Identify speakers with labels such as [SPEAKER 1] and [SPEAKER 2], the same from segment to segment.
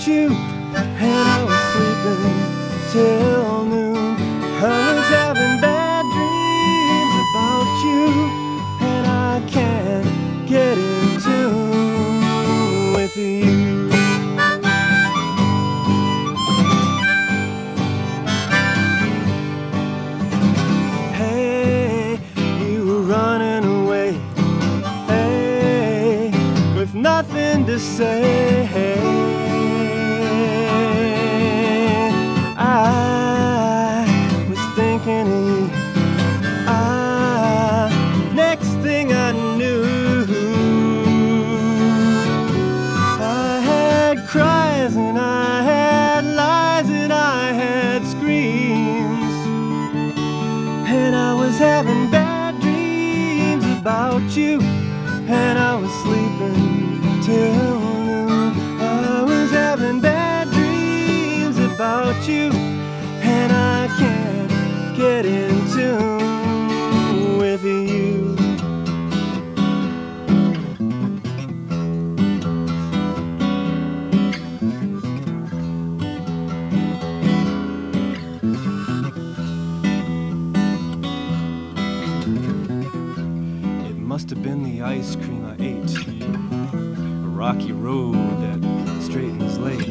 [SPEAKER 1] at you, and I was sleeping till noon. I was having bad dreams about you, and I can't get in tune with you. Hey, you were running away, hey, with nothing to say. Having bad dreams about you. And I was sleeping till noon. I was having bad dreams about you. And I can't get in must have been the ice cream I ate. A rocky road that straightens late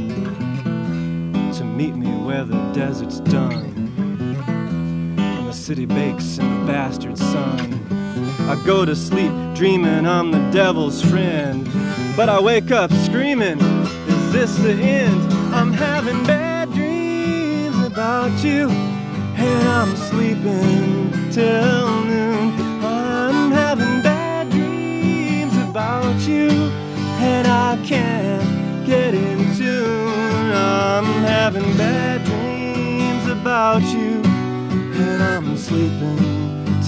[SPEAKER 1] to meet me where the desert's done. And the city bakes in the bastard sun. I go to sleep dreaming I'm the devil's friend. But I wake up screaming, Is this the end? I'm having bad dreams about you. And I'm sleeping till noon.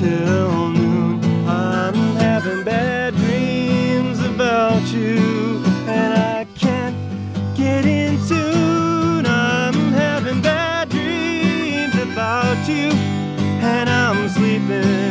[SPEAKER 1] till noon. I'm having bad dreams about you, and I can't get in tune. I'm having bad dreams about you, and I'm sleeping.